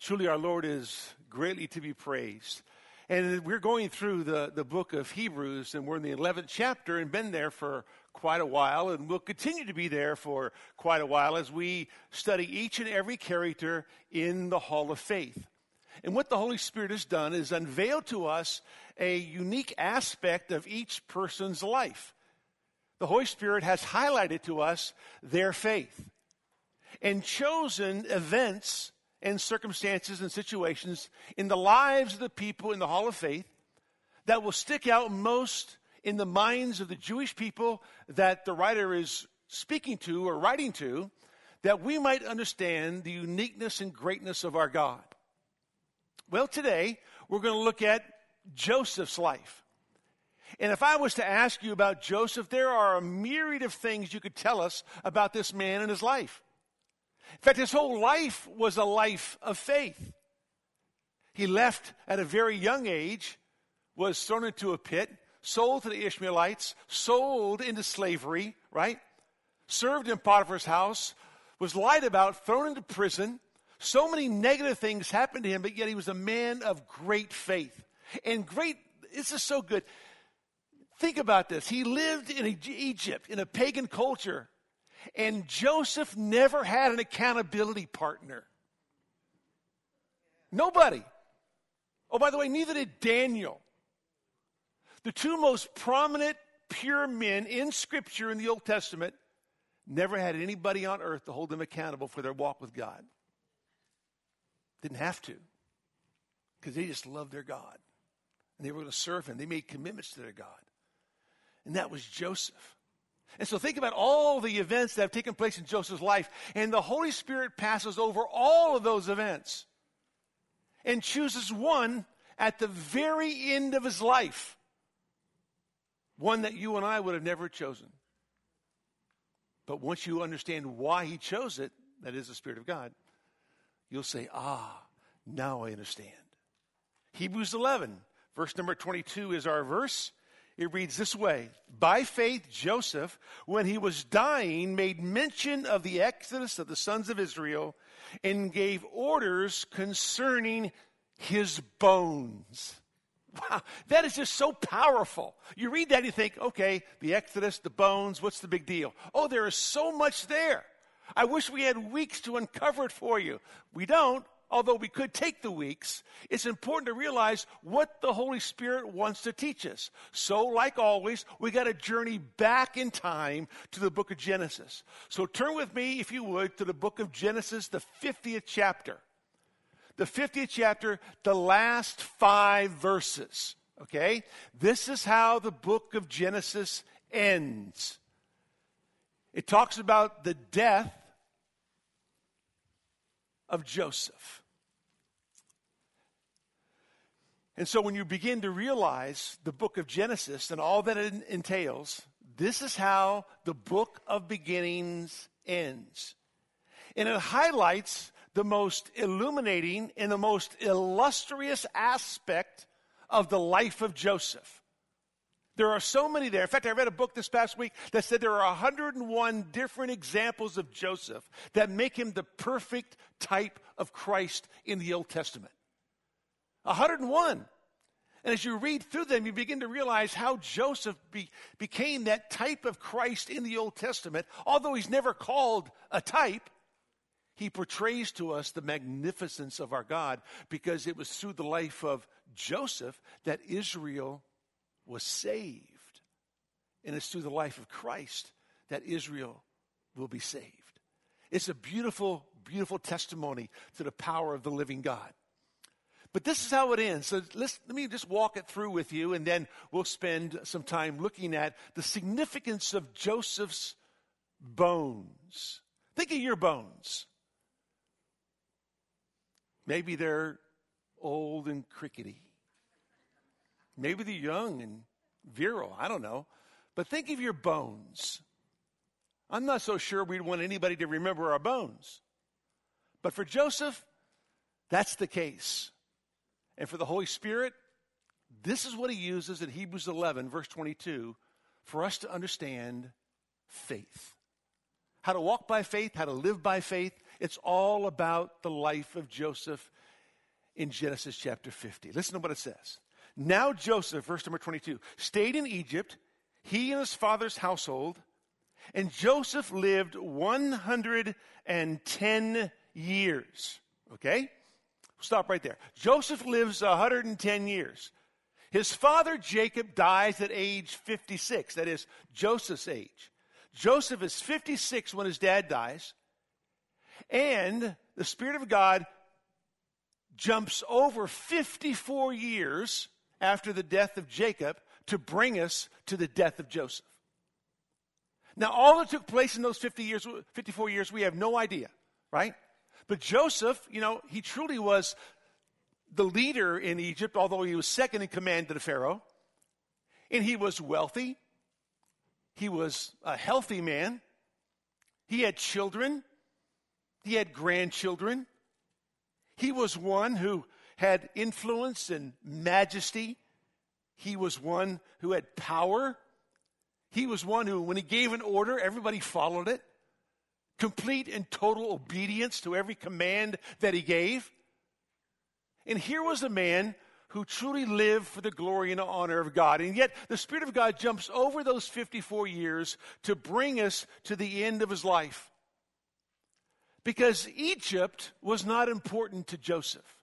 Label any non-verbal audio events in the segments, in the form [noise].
Truly, our Lord is greatly to be praised. And we're going through the, the book of Hebrews, and we're in the 11th chapter and been there for quite a while, and we'll continue to be there for quite a while as we study each and every character in the Hall of Faith. And what the Holy Spirit has done is unveiled to us a unique aspect of each person's life. The Holy Spirit has highlighted to us their faith and chosen events and circumstances and situations in the lives of the people in the Hall of Faith that will stick out most in the minds of the Jewish people that the writer is speaking to or writing to, that we might understand the uniqueness and greatness of our God. Well, today we're going to look at Joseph's life. And if I was to ask you about Joseph, there are a myriad of things you could tell us about this man and his life. In fact, his whole life was a life of faith. He left at a very young age, was thrown into a pit, sold to the Ishmaelites, sold into slavery, right? Served in Potiphar's house, was lied about, thrown into prison. So many negative things happened to him, but yet he was a man of great faith. And great, this is so good. Think about this. He lived in Egypt, in a pagan culture. And Joseph never had an accountability partner. Nobody. Oh, by the way, neither did Daniel. The two most prominent pure men in Scripture in the Old Testament never had anybody on earth to hold them accountable for their walk with God. Didn't have to, because they just loved their God. And they were going to serve Him. They made commitments to their God. And that was Joseph. And so think about all the events that have taken place in Joseph's life, and the Holy Spirit passes over all of those events and chooses one at the very end of his life, one that you and I would have never chosen. But once you understand why he chose it, that is the Spirit of God, you'll say, Ah, now I understand. Hebrews 11, verse number 22 is our verse. It reads this way By faith, Joseph, when he was dying, made mention of the exodus of the sons of Israel and gave orders concerning his bones. Wow, that is just so powerful. You read that and you think, okay, the Exodus, the bones, what's the big deal? Oh, there is so much there. I wish we had weeks to uncover it for you. We don't, although we could take the weeks, it's important to realize what the Holy Spirit wants to teach us. So, like always, we got to journey back in time to the book of Genesis. So, turn with me, if you would, to the book of Genesis, the 50th chapter. The 50th chapter, the last five verses. Okay? This is how the book of Genesis ends. It talks about the death of Joseph. And so when you begin to realize the book of Genesis and all that it entails, this is how the book of beginnings ends. And it highlights the most illuminating and the most illustrious aspect of the life of Joseph. There are so many there. In fact, I read a book this past week that said there are 101 different examples of Joseph that make him the perfect type of Christ in the Old Testament. 101. And as you read through them, you begin to realize how Joseph be, became that type of Christ in the Old Testament. Although he's never called a type, he portrays to us the magnificence of our God because it was through the life of Joseph that Israel was saved. And it's through the life of Christ that Israel will be saved. It's a beautiful, beautiful testimony to the power of the living God. But this is how it ends. So let me just walk it through with you, and then we'll spend some time looking at the significance of Joseph's bones. Think of your bones. Maybe they're old and crickety. Maybe they're young and virile. I don't know. But think of your bones. I'm not so sure we'd want anybody to remember our bones. But for Joseph, that's the case. And for the Holy Spirit, this is what he uses in Hebrews 11, verse 22, for us to understand faith. How to walk by faith, how to live by faith. It's all about the life of Joseph in Genesis chapter 50. Listen to what it says. Now Joseph, verse number 22, stayed in Egypt, he and his father's household, and Joseph lived 110 years. Okay? Stop right there. Joseph lives 110 years. His father Jacob dies at age 56, that is Joseph's age. Joseph is 56 when his dad dies, and the Spirit of God jumps over 54 years after the death of Jacob to bring us to the death of Joseph. Now, all that took place in those 50 years, 54 years, we have no idea, right? But Joseph, you know, he truly was the leader in Egypt, although he was second in command to the Pharaoh. And he was wealthy. He was a healthy man. He had children. He had grandchildren. He was one who had influence and majesty. He was one who had power. He was one who, when he gave an order, everybody followed it. Complete and total obedience to every command that he gave. And here was a man who truly lived for the glory and honor of God. And yet, the Spirit of God jumps over those 54 years to bring us to the end of his life. Because Egypt was not important to Joseph,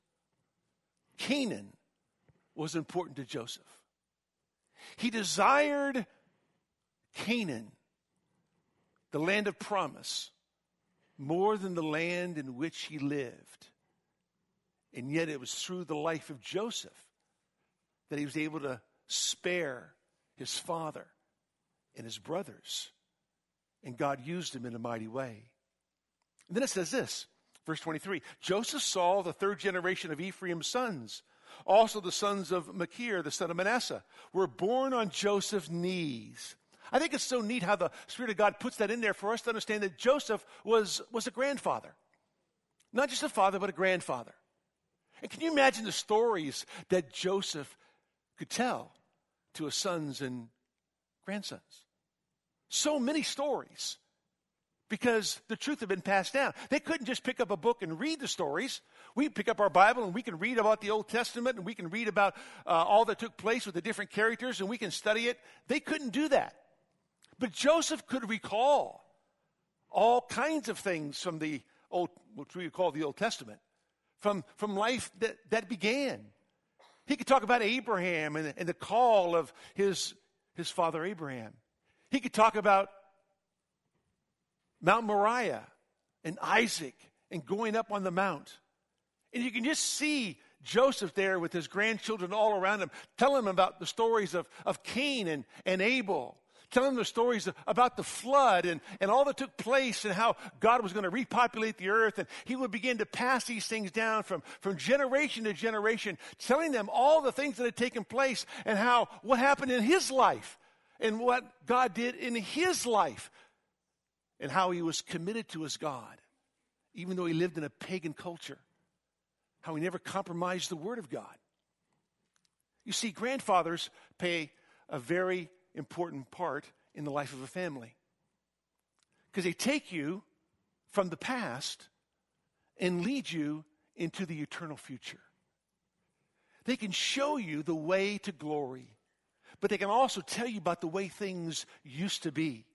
Canaan was important to Joseph. He desired Canaan, the land of promise, more than the land in which he lived. And yet it was through the life of Joseph that he was able to spare his father and his brothers. And God used him in a mighty way. And then it says this, verse 23 Joseph saw the third generation of Ephraim's sons. Also, the sons of Machir, the son of Manasseh, were born on Joseph's knees. I think it's so neat how the Spirit of God puts that in there for us to understand that Joseph was, was a grandfather. Not just a father, but a grandfather. And can you imagine the stories that Joseph could tell to his sons and grandsons? So many stories because the truth had been passed down. They couldn't just pick up a book and read the stories. We pick up our Bible and we can read about the Old Testament and we can read about uh, all that took place with the different characters and we can study it. They couldn't do that. But Joseph could recall all kinds of things from the Old, what we call the Old Testament from, from life that, that began. He could talk about Abraham and, and the call of his, his father Abraham. He could talk about Mount Moriah and Isaac and going up on the mount. And you can just see Joseph there with his grandchildren all around him, telling them about the stories of, of Cain and, and Abel telling the stories about the flood and, and all that took place and how God was going to repopulate the earth. And he would begin to pass these things down from, from generation to generation, telling them all the things that had taken place and how what happened in his life and what God did in his life and how he was committed to his God, even though he lived in a pagan culture, how he never compromised the word of God. You see, grandfathers pay a very important part in the life of a family. Because they take you from the past and lead you into the eternal future. They can show you the way to glory, but they can also tell you about the way things used to be.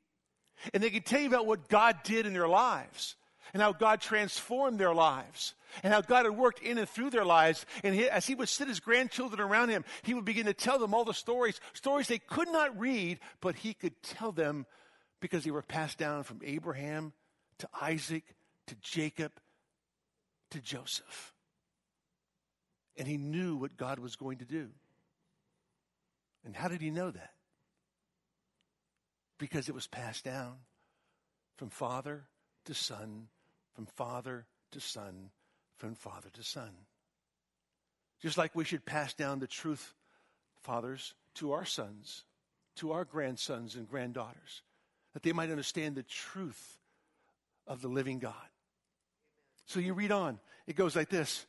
And they can tell you about what God did in their lives and how God transformed their lives and how God had worked in and through their lives. And he, as he would sit his grandchildren around him, he would begin to tell them all the stories, stories they could not read, but he could tell them because they were passed down from Abraham to Isaac to Jacob to Joseph. And he knew what God was going to do. And how did he know that? Because it was passed down from father to son, from father to son, from father to son. Just like we should pass down the truth, fathers, to our sons, to our grandsons and granddaughters, that they might understand the truth of the living God. So you read on. It goes like this.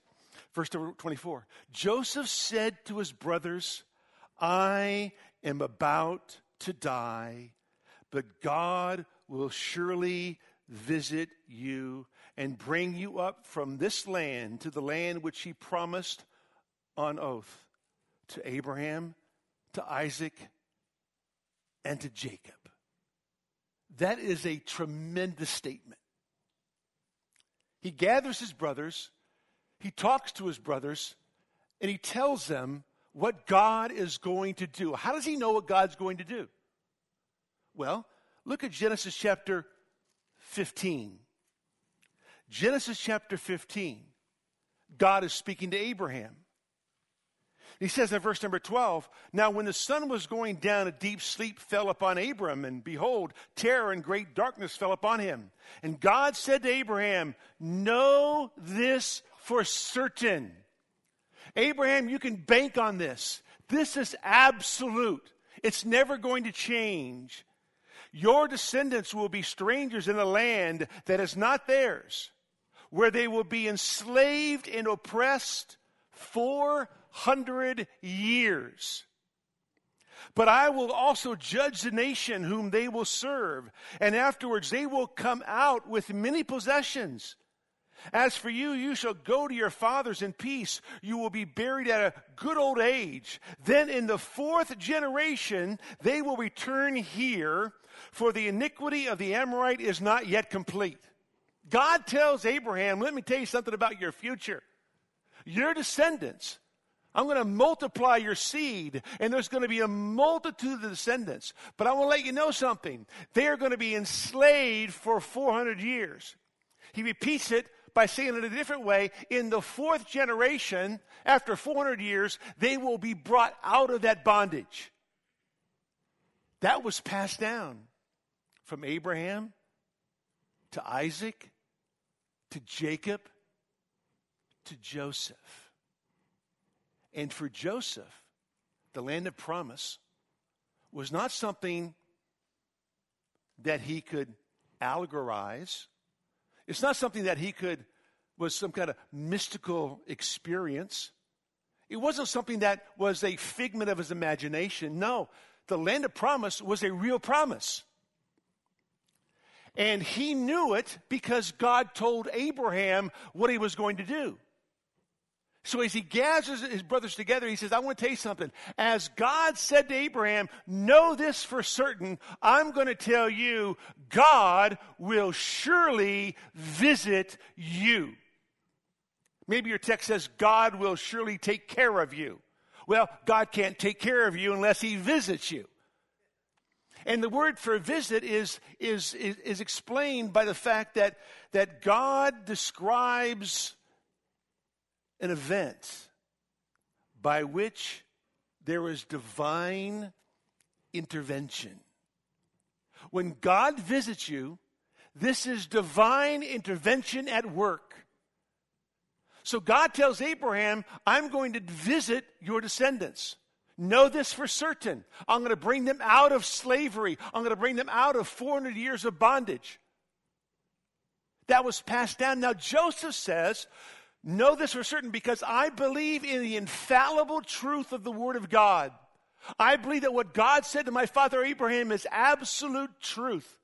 Verse 24. Joseph said to his brothers, I am about to die, but God will surely visit you and bring you up from this land to the land which he promised on oath to Abraham, to Isaac, and to Jacob. That is a tremendous statement. He gathers his brothers, he talks to his brothers, and he tells them what God is going to do. How does he know what God's going to do? Well, look at Genesis chapter 15. Genesis chapter 15. God is speaking to Abraham. He says in verse number 12, Now when the sun was going down, a deep sleep fell upon Abram, and behold, terror and great darkness fell upon him. And God said to Abraham, Know this for certain. Abraham, you can bank on this. This is absolute. It's never going to change. Your descendants will be strangers in a land that is not theirs, where they will be enslaved and oppressed 400 years. But I will also judge the nation whom they will serve, and afterwards they will come out with many possessions. As for you, you shall go to your fathers in peace. You will be buried at a good old age. Then in the fourth generation, they will return here, for the iniquity of the Amorite is not yet complete. God tells Abraham, let me tell you something about your future. Your descendants I'm going to multiply your seed, and there's going to be a multitude of descendants. But I want to let you know something. They are going to be enslaved for 400 years. He repeats it by saying it a different way. In the fourth generation, after 400 years, they will be brought out of that bondage. That was passed down from Abraham to Isaac to Jacob to Joseph. And for Joseph, the land of promise was not something that he could allegorize. It's not something that he could, was some kind of mystical experience. It wasn't something that was a figment of his imagination. No, the land of promise was a real promise. And he knew it because God told Abraham what he was going to do. So as he gathers his brothers together, he says, I want to tell you something. As God said to Abraham, know this for certain. I'm going to tell you, God will surely visit you. Maybe your text says, God will surely take care of you. Well, God can't take care of you unless he visits you. And the word for visit is, is, is, is explained by the fact that, that God describes an event by which there is divine intervention. When God visits you, this is divine intervention at work. So God tells Abraham, I'm going to visit your descendants. Know this for certain. I'm going to bring them out of slavery. I'm going to bring them out of 400 years of bondage. That was passed down. Now, Joseph says, Know this for certain because I believe in the infallible truth of the Word of God. I believe that what God said to my father Abraham is absolute truth.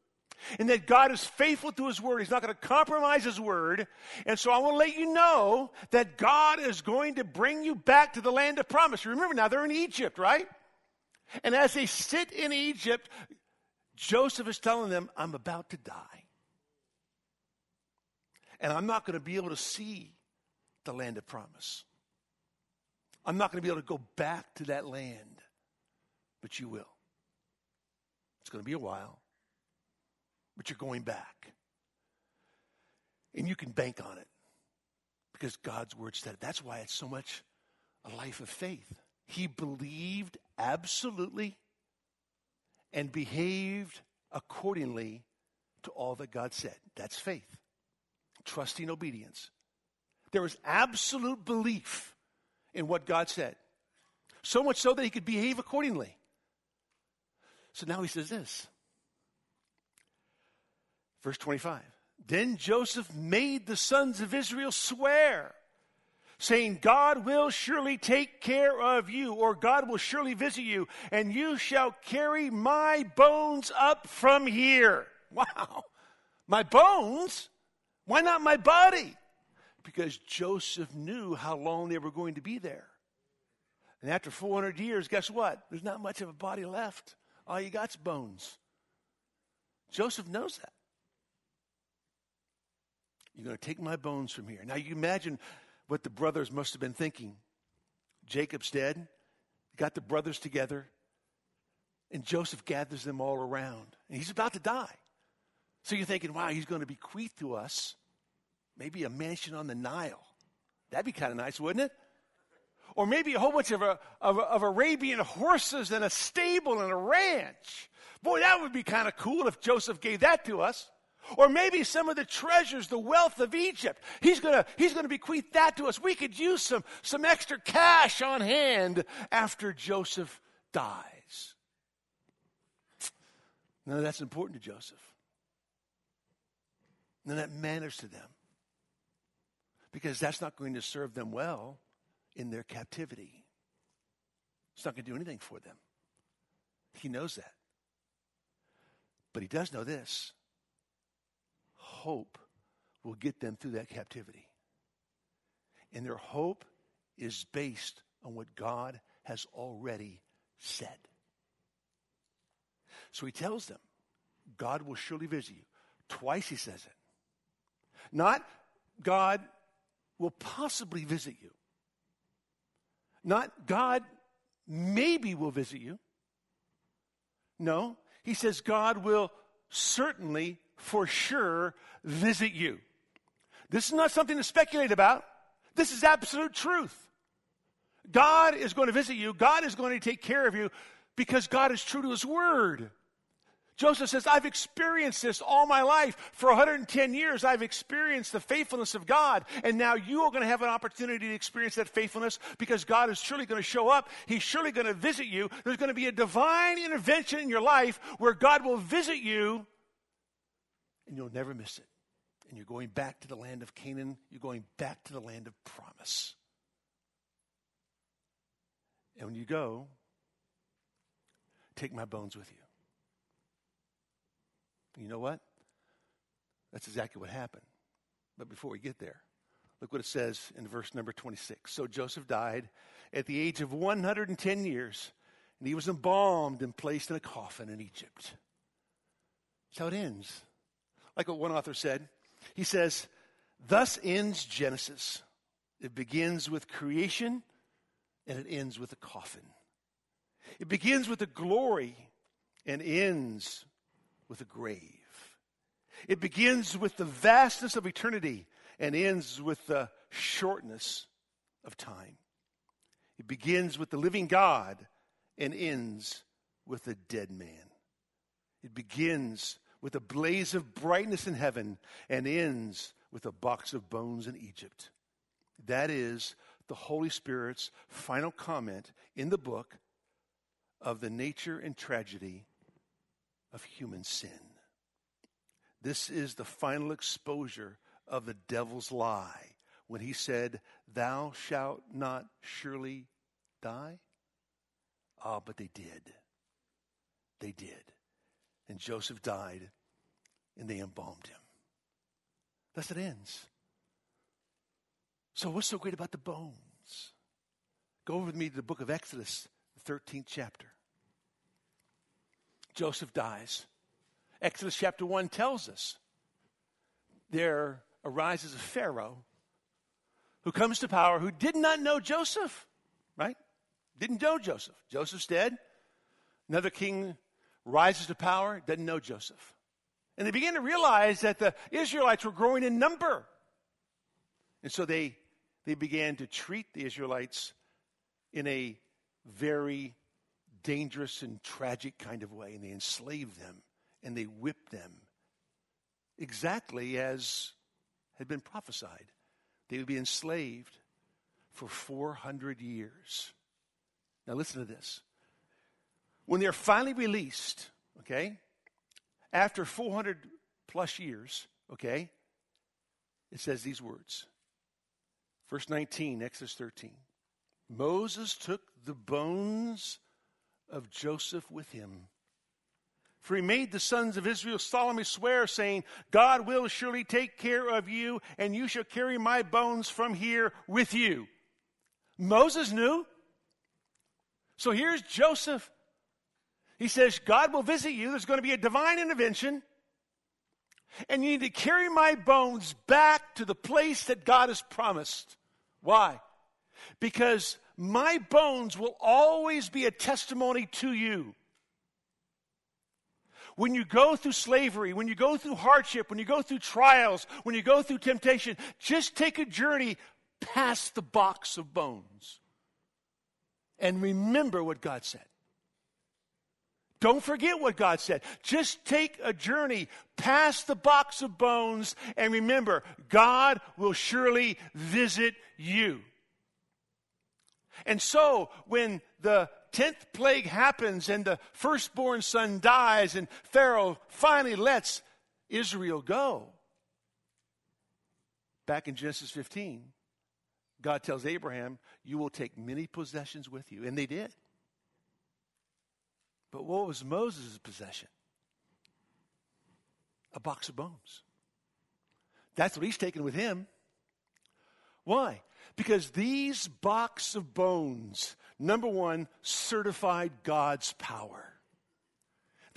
And that God is faithful to His Word. He's not going to compromise His Word. And so I want to let you know that God is going to bring you back to the land of promise. Remember now, they're in Egypt, right? And as they sit in Egypt, Joseph is telling them, I'm about to die. And I'm not going to be able to see the land of promise. I'm not going to be able to go back to that land, but you will. It's going to be a while, but you're going back. And you can bank on it because God's word said it. That's why it's so much a life of faith. He believed absolutely and behaved accordingly to all that God said. That's faith, trusting obedience. There was absolute belief in what God said. So much so that he could behave accordingly. So now he says this. Verse 25. Then Joseph made the sons of Israel swear, saying, God will surely take care of you, or God will surely visit you, and you shall carry my bones up from here. [laughs] Wow. My bones? Why not my body? Because Joseph knew how long they were going to be there. And after 400 years, guess what? There's not much of a body left. All you got's bones. Joseph knows that. You're going to take my bones from here. Now, you imagine what the brothers must have been thinking. Jacob's dead, got the brothers together, and Joseph gathers them all around. And he's about to die. So you're thinking, wow, he's going to bequeath to us maybe a mansion on the Nile. That'd be kind of nice, wouldn't it? Or maybe a whole bunch of, uh, of, of Arabian horses and a stable and a ranch. Boy, that would be kind of cool if Joseph gave that to us. Or maybe some of the treasures, the wealth of Egypt. He's gonna, he's gonna bequeath that to us. We could use some, some extra cash on hand after Joseph dies. Of that's important to Joseph. Of that matters to them. Because that's not going to serve them well in their captivity. It's not going to do anything for them. He knows that. But he does know this hope will get them through that captivity. And their hope is based on what God has already said. So he tells them, God will surely visit you. Twice he says it. Not God will possibly visit you. Not God maybe will visit you. No, he says God will certainly, for sure, visit you. This is not something to speculate about. This is absolute truth. God is going to visit you. God is going to take care of you because God is true to his word. Joseph says, I've experienced this all my life. For 110 years, I've experienced the faithfulness of God. And now you are going to have an opportunity to experience that faithfulness because God is surely going to show up. He's surely going to visit you. There's going to be a divine intervention in your life where God will visit you and you'll never miss it. And you're going back to the land of Canaan. You're going back to the land of promise. And when you go, take my bones with you. You know what? That's exactly what happened. But before we get there, look what it says in verse number 26. So Joseph died at the age of 110 years, and he was embalmed and placed in a coffin in Egypt. That's how it ends. Like what one author said, he says, Thus ends Genesis. It begins with creation and it ends with a coffin. It begins with the glory and ends with a grave. It begins with the vastness of eternity and ends with the shortness of time. It begins with the living God and ends with a dead man. It begins with a blaze of brightness in heaven and ends with a box of bones in Egypt. That is the Holy Spirit's final comment in the book of the nature and tragedy of human sin. This is the final exposure of the devil's lie when he said, Thou shalt not surely die. Ah, but they did. They did. And Joseph died, and they embalmed him. Thus it ends. So, what's so great about the bones? Go over with me to the book of Exodus, the 13th chapter. Joseph dies. Exodus chapter 1 tells us there arises a Pharaoh who comes to power who did not know Joseph, right? Didn't know Joseph. Joseph's dead. Another king rises to power, doesn't know Joseph. And they begin to realize that the Israelites were growing in number. And so they, they began to treat the Israelites in a very dangerous and tragic kind of way, and they enslaved them and they whipped them exactly as had been prophesied. They would be enslaved for 400 years. Now, listen to this. When they're finally released, okay, after 400 plus years, okay, it says these words. Verse 19, Exodus 13. Moses took the bones of Joseph with him For he made the sons of Israel solemnly swear, saying, God will surely take care of you, and you shall carry my bones from here with you. Moses knew. So here's Joseph. He says, God will visit you. There's going to be a divine intervention. And you need to carry my bones back to the place that God has promised. Why? Because my bones will always be a testimony to you. When you go through slavery, when you go through hardship, when you go through trials, when you go through temptation, just take a journey past the box of bones and remember what God said. Don't forget what God said. Just take a journey past the box of bones and remember, God will surely visit you. And so, when the tenth plague happens and the firstborn son dies, and Pharaoh finally lets Israel go. Back in Genesis 15, God tells Abraham, You will take many possessions with you. And they did. But what was Moses' possession? A box of bones. That's what he's taking with him. Why? Because these box of bones, number one, certified God's power.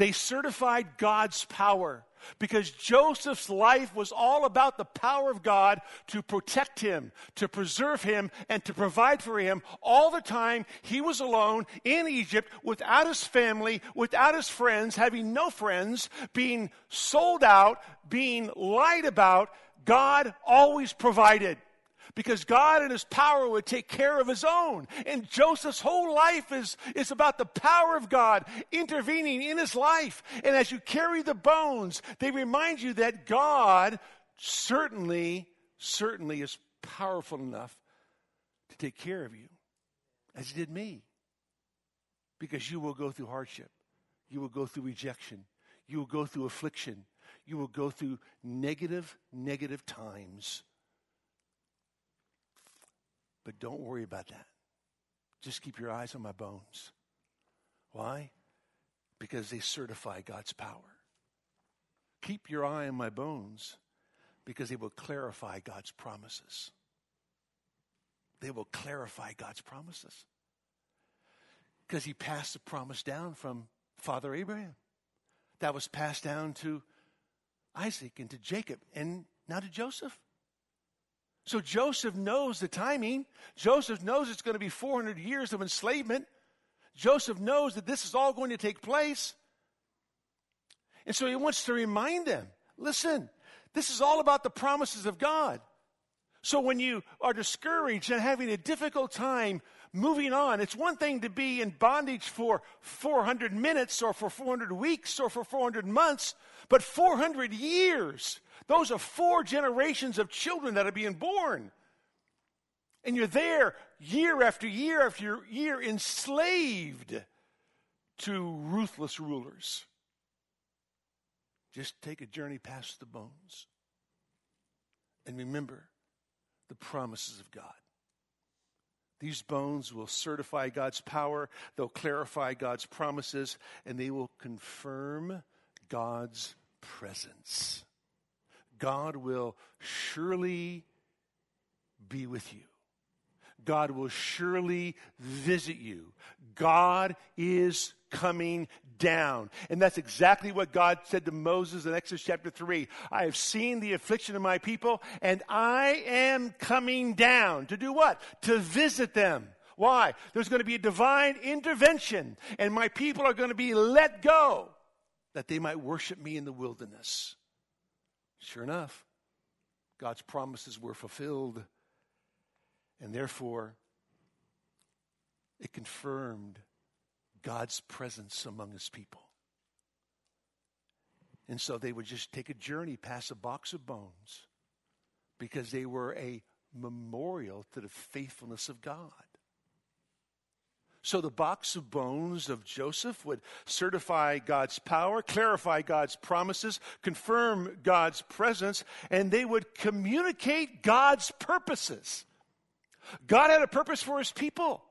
They certified God's power because Joseph's life was all about the power of God to protect him, to preserve him, and to provide for him. All the time he was alone in Egypt without his family, without his friends, having no friends, being sold out, being lied about. God always provided because God and his power would take care of his own. And Joseph's whole life is, is about the power of God intervening in his life. And as you carry the bones, they remind you that God certainly, certainly is powerful enough to take care of you, as he did me. Because you will go through hardship, you will go through rejection, you will go through affliction, you will go through negative, negative times. But don't worry about that. Just keep your eyes on my bones. Why? Because they certify God's power. Keep your eye on my bones because they will clarify God's promises. They will clarify God's promises. Because he passed the promise down from Father Abraham. That was passed down to Isaac and to Jacob and now to Joseph. So Joseph knows the timing. Joseph knows it's going to be 400 years of enslavement. Joseph knows that this is all going to take place. And so he wants to remind them listen, this is all about the promises of God. So when you are discouraged and having a difficult time moving on, it's one thing to be in bondage for 400 minutes or for 400 weeks or for 400 months, but 400 years those are four generations of children that are being born. And you're there year after year after year enslaved to ruthless rulers. Just take a journey past the bones and remember the promises of God. These bones will certify God's power, they'll clarify God's promises, and they will confirm God's presence. God will surely be with you. God will surely visit you. God is coming down. And that's exactly what God said to Moses in Exodus chapter 3. I have seen the affliction of my people, and I am coming down. To do what? To visit them. Why? There's going to be a divine intervention, and my people are going to be let go that they might worship me in the wilderness. Sure enough, God's promises were fulfilled, and therefore it confirmed God's presence among his people. And so they would just take a journey past a box of bones because they were a memorial to the faithfulness of God. So the box of bones of Joseph would certify God's power, clarify God's promises, confirm God's presence, and they would communicate God's purposes. God had a purpose for his people.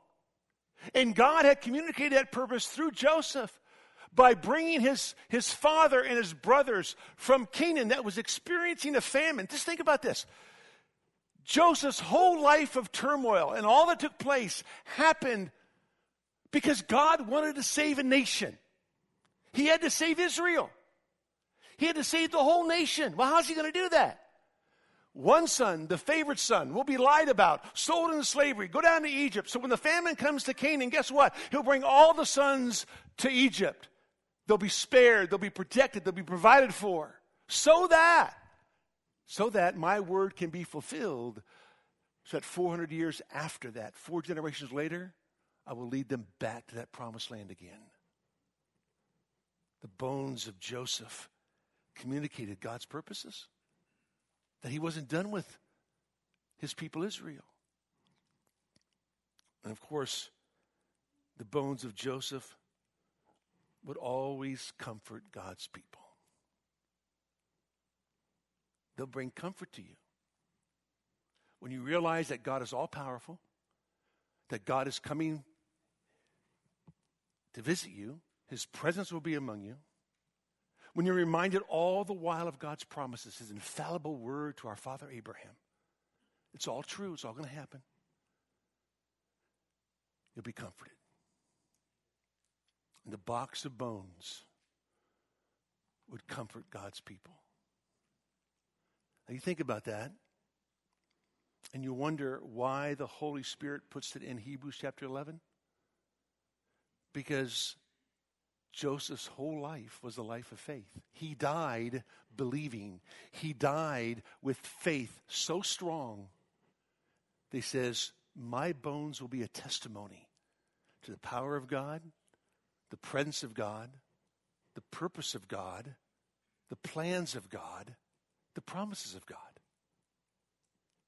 And God had communicated that purpose through Joseph. by bringing his, his father and his brothers from Canaan that was experiencing a famine. Just think about this. Joseph's whole life of turmoil and all that took place happened because God wanted to save a nation. He had to save Israel. He had to save the whole nation. Well, how's he going to do that? One son, the favorite son, will be lied about, sold into slavery, go down to Egypt. So when the famine comes to Canaan, guess what? He'll bring all the sons to Egypt. They'll be spared, they'll be protected, they'll be provided for. So that, so that my word can be fulfilled. So that 400 years after that, four generations later, I will lead them back to that promised land again. The bones of Joseph communicated God's purposes, that he wasn't done with his people Israel. And of course, the bones of Joseph would always comfort God's people. They'll bring comfort to you. When you realize that God is all powerful, that God is coming to visit you, His presence will be among you. When you're reminded all the while of God's promises, His infallible word to our father Abraham, it's all true, it's all going to happen. You'll be comforted. And the box of bones would comfort God's people. Now you think about that, and you wonder why the Holy Spirit puts it in Hebrews chapter 11 because Joseph's whole life was a life of faith. He died believing. He died with faith so strong. He says, My bones will be a testimony to the power of God, the presence of God, the purpose of God, the plans of God, the promises of God.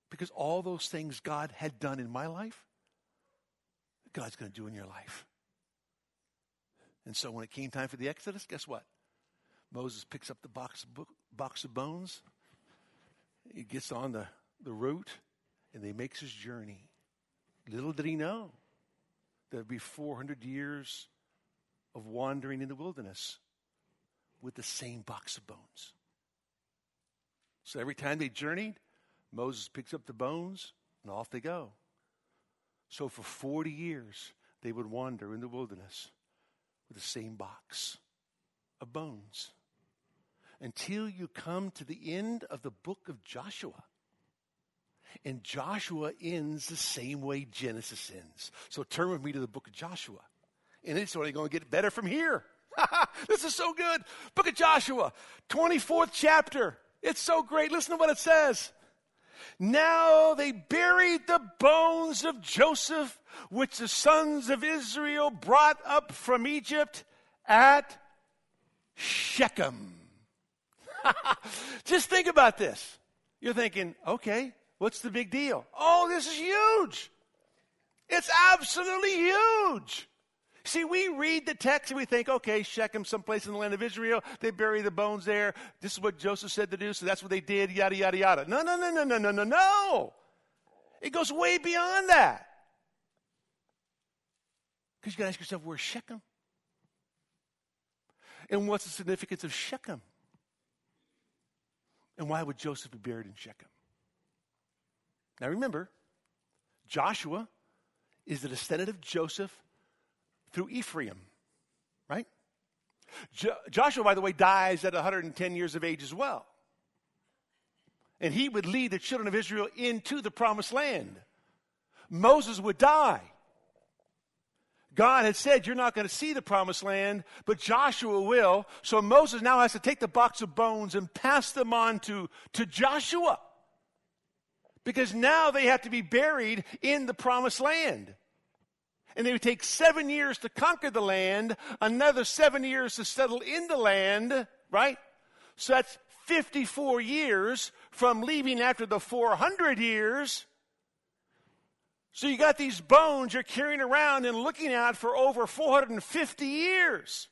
Because all those things God had done in my life, God's going to do in your life. And so when it came time for the Exodus, guess what? Moses picks up the box box of bones. He gets on the, the route and he makes his journey. Little did he know there'd be 400 years of wandering in the wilderness with the same box of bones. So every time they journeyed, Moses picks up the bones and off they go. So for 40 years, they would wander in the wilderness with the same box of bones until you come to the end of the book of Joshua. And Joshua ends the same way Genesis ends. So turn with me to the book of Joshua. And it's only going to get better from here. [laughs] this is so good. Book of Joshua, 24th chapter. It's so great. Listen to what it says. Now they buried the bones of Joseph, which the sons of Israel brought up from Egypt at Shechem. [laughs] Just think about this. You're thinking, okay, what's the big deal? Oh, this is huge. It's absolutely huge. See, we read the text and we think, okay, Shechem, someplace in the land of Israel, they bury the bones there. This is what Joseph said to do, so that's what they did, yada, yada, yada. No, no, no, no, no, no, no, no. It goes way beyond that. Because you got to ask yourself, where's Shechem? And what's the significance of Shechem? And why would Joseph be buried in Shechem? Now remember, Joshua is the descendant of Joseph through Ephraim, right? Jo- Joshua, by the way, dies at 110 years of age as well. And he would lead the children of Israel into the promised land. Moses would die. God had said, You're not going to see the promised land, but Joshua will. So Moses now has to take the box of bones and pass them on to, to Joshua. Because now they have to be buried in the promised land. And it would take seven years to conquer the land, another seven years to settle in the land, right? So that's 54 years from leaving after the 400 years. So you got these bones you're carrying around and looking at for over 450 years.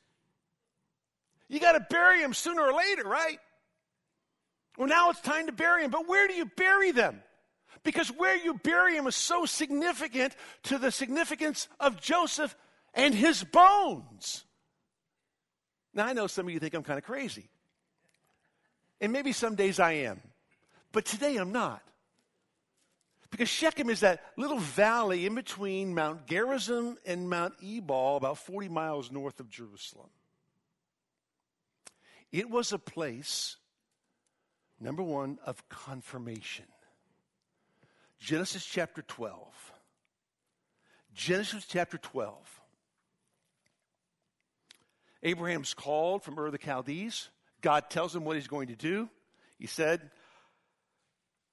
You got to bury them sooner or later, right? Well, now it's time to bury them. But where do you bury them? Because where you bury them is so significant to the significance of Joseph and his bones. Now, I know some of you think I'm kind of crazy. And maybe some days I am. But today I'm not. Because Shechem is that little valley in between Mount Gerizim and Mount Ebal, about 40 miles north of Jerusalem. It was a place, number one, of confirmation. Genesis chapter 12. Genesis chapter 12. Abraham's called from Ur of the Chaldees. God tells him what he's going to do. He said,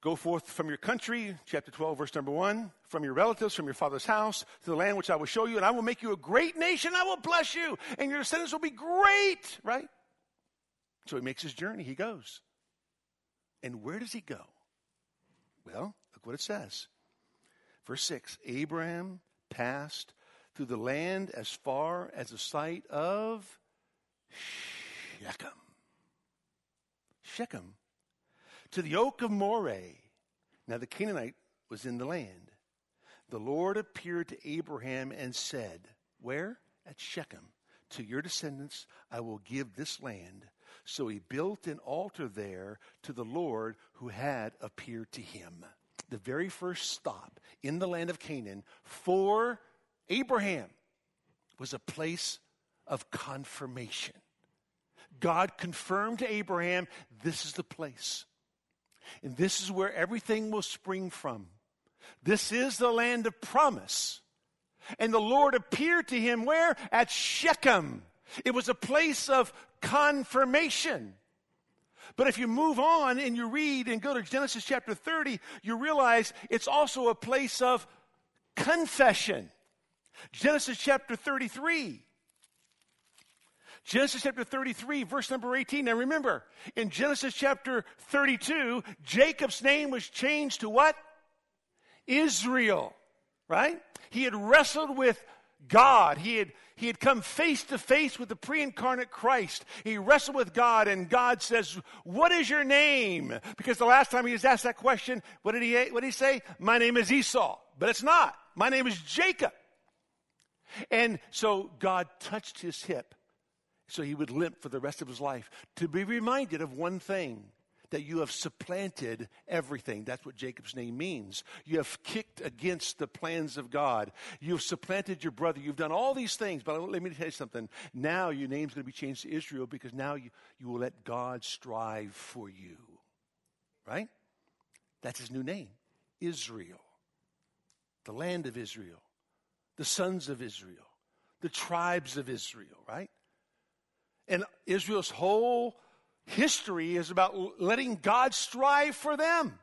Go forth from your country, chapter 12, verse number 1, from your relatives, from your father's house, to the land which I will show you, and I will make you a great nation. I will bless you, and your descendants will be great, right? So he makes his journey. He goes. And where does he go? Well, look what it says. Verse 6 Abraham passed through the land as far as the site of Shechem. Shechem to the oak of Moreh. Now the Canaanite was in the land. The Lord appeared to Abraham and said, Where? At Shechem. To your descendants I will give this land. So he built an altar there to the Lord who had appeared to him. The very first stop in the land of Canaan for Abraham was a place of confirmation. God confirmed to Abraham, this is the place. And this is where everything will spring from. This is the land of promise. And the Lord appeared to him where? At Shechem. It was a place of confirmation. But if you move on and you read and go to Genesis chapter 30, you realize it's also a place of confession. Genesis chapter 33. Genesis chapter 33, verse number 18. Now remember, in Genesis chapter 32, Jacob's name was changed to what? Israel, right? He had wrestled with God. He had, he had come face to face with the pre incarnate Christ. He wrestled with God, and God says, What is your name? Because the last time he was asked that question, what did he, what did he say? My name is Esau. But it's not. My name is Jacob. And so God touched his hip so he would limp for the rest of his life to be reminded of one thing that you have supplanted everything. That's what Jacob's name means. You have kicked against the plans of God. You've supplanted your brother. You've done all these things. But let me tell you something. Now your name's going to be changed to Israel because now you, you will let God strive for you. Right? That's his new name Israel. The land of Israel. The sons of Israel. The tribes of Israel, right? And Israel's whole history is about letting God strive for them.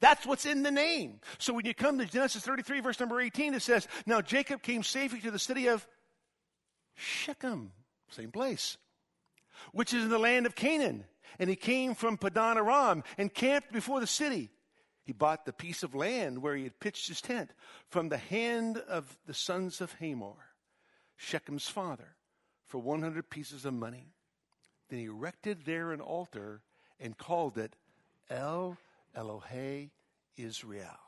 That's what's in the name. So when you come to Genesis 33, verse number 18, it says, Now Jacob came safely to the city of Shechem, same place, which is in the land of Canaan. And he came from Padan Aram and camped before the city. He bought the piece of land where he had pitched his tent from the hand of the sons of Hamor, Shechem's father for 100 pieces of money. Then he erected there an altar and called it El Elohe Israel.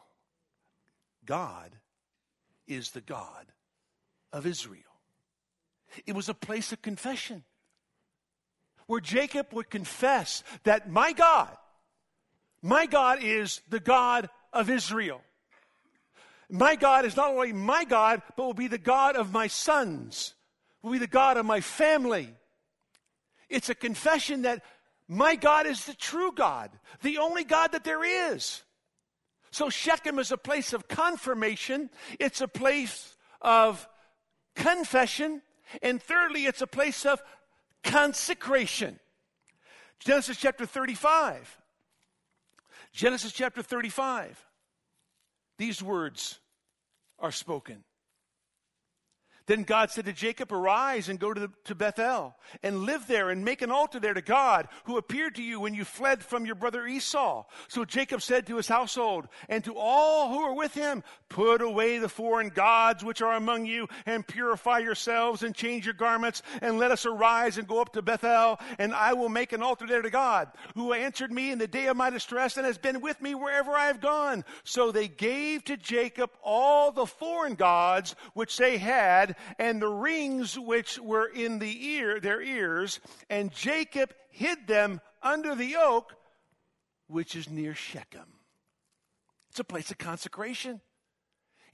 God is the God of Israel. It was a place of confession where Jacob would confess that my God, my God is the God of Israel. My God is not only my God, but will be the God of my sons will be the God of my family. It's a confession that my God is the true God, the only God that there is. So Shechem is a place of confirmation, it's a place of confession, and thirdly, it's a place of consecration. Genesis chapter 35. Genesis chapter 35. These words are spoken. Then God said to Jacob, Arise and go to, the, to Bethel and live there and make an altar there to God who appeared to you when you fled from your brother Esau. So Jacob said to his household and to all who were with him, Put away the foreign gods which are among you and purify yourselves and change your garments and let us arise and go up to Bethel and I will make an altar there to God who answered me in the day of my distress and has been with me wherever I have gone. So they gave to Jacob all the foreign gods which they had and the rings which were in the ear, their ears, and Jacob hid them under the oak, which is near Shechem. It's a place of consecration.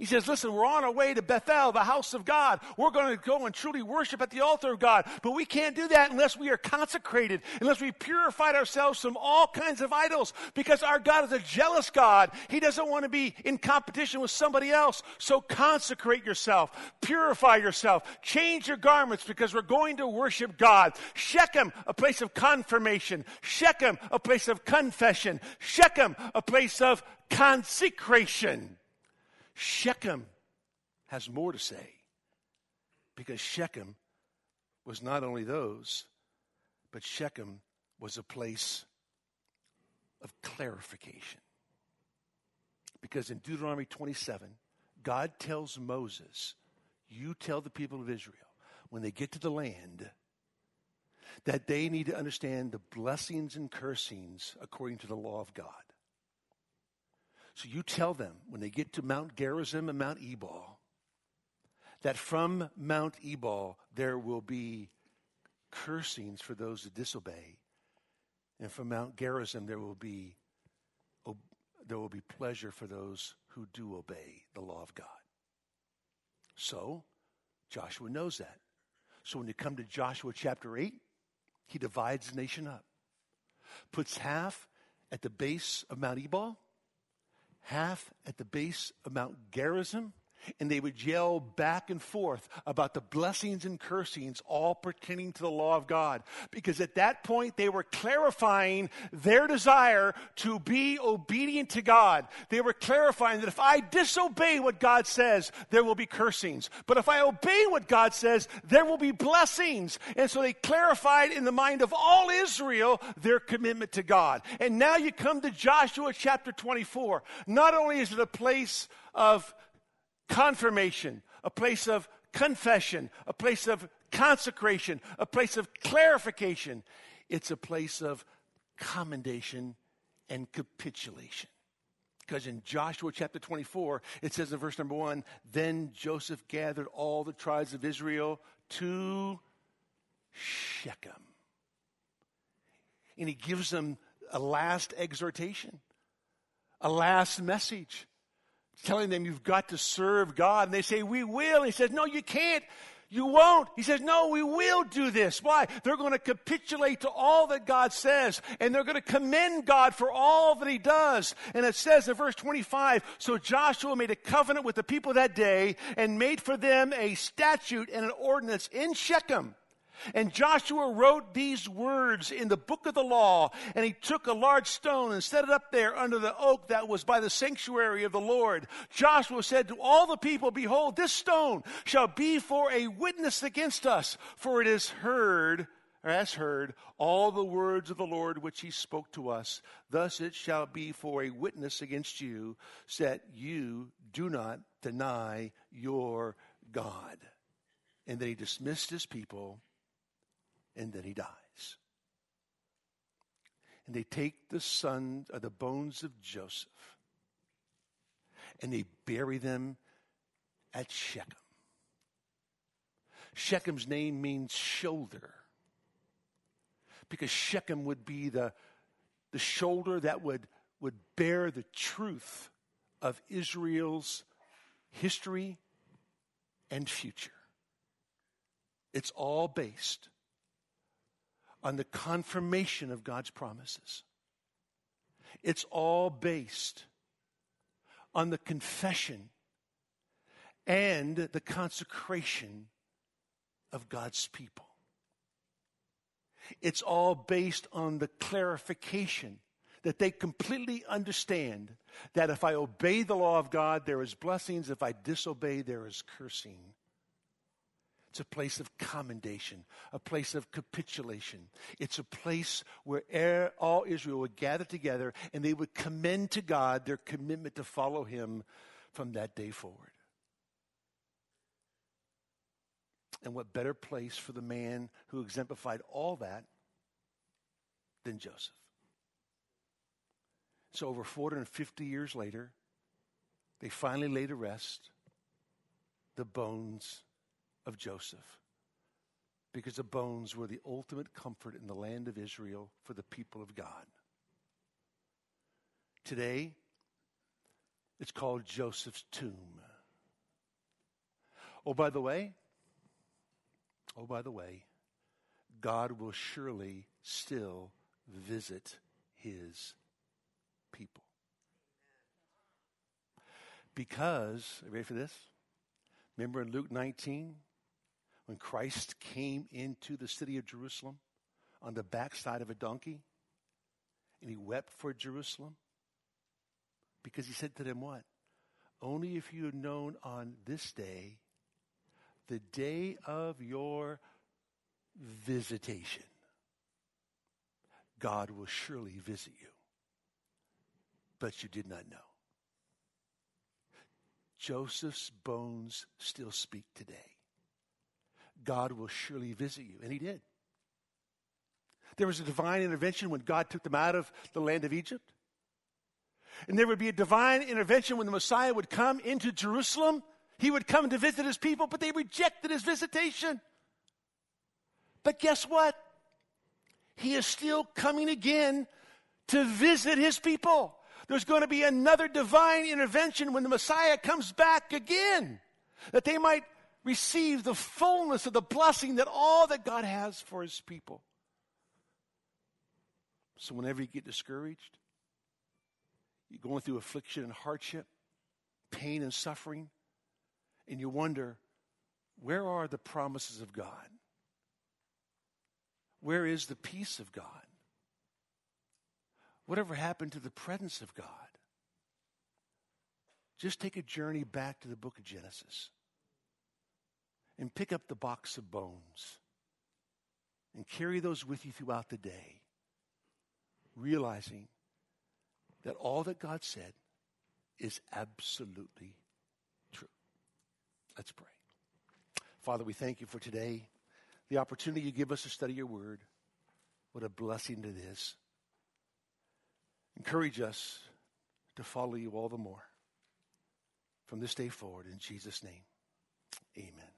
He says, Listen, we're on our way to Bethel, the house of God. We're going to go and truly worship at the altar of God. But we can't do that unless we are consecrated, unless we purified ourselves from all kinds of idols, because our God is a jealous God. He doesn't want to be in competition with somebody else. So consecrate yourself, purify yourself, change your garments, because we're going to worship God. Shechem, a place of confirmation. Shechem, a place of confession. Shechem, a place of consecration. Shechem has more to say because Shechem was not only those, but Shechem was a place of clarification. Because in Deuteronomy 27, God tells Moses, You tell the people of Israel, when they get to the land, that they need to understand the blessings and cursings according to the law of God. So you tell them when they get to Mount Gerizim and Mount Ebal that from Mount Ebal there will be cursings for those who disobey, and from Mount Gerizim there will be there will be pleasure for those who do obey the law of God. So Joshua knows that. So when you come to Joshua chapter 8, he divides the nation up, puts half at the base of Mount Ebal half at the base of Mount Gerizim, and they would yell back and forth about the blessings and cursings all pertaining to the law of God. Because at that point, they were clarifying their desire to be obedient to God. They were clarifying that if I disobey what God says, there will be cursings. But if I obey what God says, there will be blessings. And so they clarified in the mind of all Israel their commitment to God. And now you come to Joshua chapter 24. Not only is it a place of confirmation, a place of confession, a place of consecration, a place of clarification. It's a place of commendation and capitulation. Because in Joshua chapter 24, it says in verse number one, then Joseph gathered all the tribes of Israel to Shechem. And he gives them a last exhortation, a last message telling them you've got to serve God. And they say, We will. He says, No, you can't. You won't. He says, No, we will do this. Why? They're going to capitulate to all that God says, and they're going to commend God for all that He does. And it says in verse 25 So Joshua made a covenant with the people that day and made for them a statute and an ordinance in Shechem and Joshua wrote these words in the book of the law, and he took a large stone and set it up there under the oak that was by the sanctuary of the Lord. Joshua said to all the people, Behold, this stone shall be for a witness against us, for it is heard, or has heard, all the words of the Lord which he spoke to us. Thus it shall be for a witness against you, that you do not deny your God. And then he dismissed his people and then he dies. And they take the son, uh, the bones of Joseph, and they bury them at Shechem. Shechem's name means shoulder because Shechem would be the, the shoulder that would, would bear the truth of Israel's history and future. It's all based on the confirmation of God's promises. It's all based on the confession and the consecration of God's people. It's all based on the clarification that they completely understand that if I obey the law of God, there is blessings. If I disobey, there is cursing. It's a place of commendation, a place of capitulation. It's a place where all Israel would gather together and they would commend to God their commitment to follow Him from that day forward. And what better place for the man who exemplified all that than Joseph? So, over 450 years later, they finally lay to rest the bones of Joseph because the bones were the ultimate comfort in the land of Israel for the people of God. Today, it's called Joseph's tomb. Oh, by the way, oh, by the way, God will surely still visit his people. Because, ready for this? Remember in Luke 19, when Christ came into the city of Jerusalem on the backside of a donkey, and he wept for Jerusalem? Because he said to them, What? Only if you had known on this day, the day of your visitation, God will surely visit you. But you did not know. Joseph's bones still speak today. God will surely visit you. And he did. There was a divine intervention when God took them out of the land of Egypt. And there would be a divine intervention when the Messiah would come into Jerusalem. He would come to visit his people, but they rejected his visitation. But guess what? He is still coming again to visit his people. There's going to be another divine intervention when the Messiah comes back again, that they might receive the fullness of the blessing that all that God has for his people. So, whenever you get discouraged, you're going through affliction and hardship, pain and suffering, and you wonder, where are the promises of God? Where is the peace of God? Whatever happened to the presence of God? Just take a journey back to the book of Genesis and pick up the box of bones and carry those with you throughout the day, realizing that all that God said is absolutely true. Let's pray. Father, we thank you for today, the opportunity you give us to study your word. What a blessing it is. Encourage us to follow you all the more from this day forward. In Jesus' name, amen.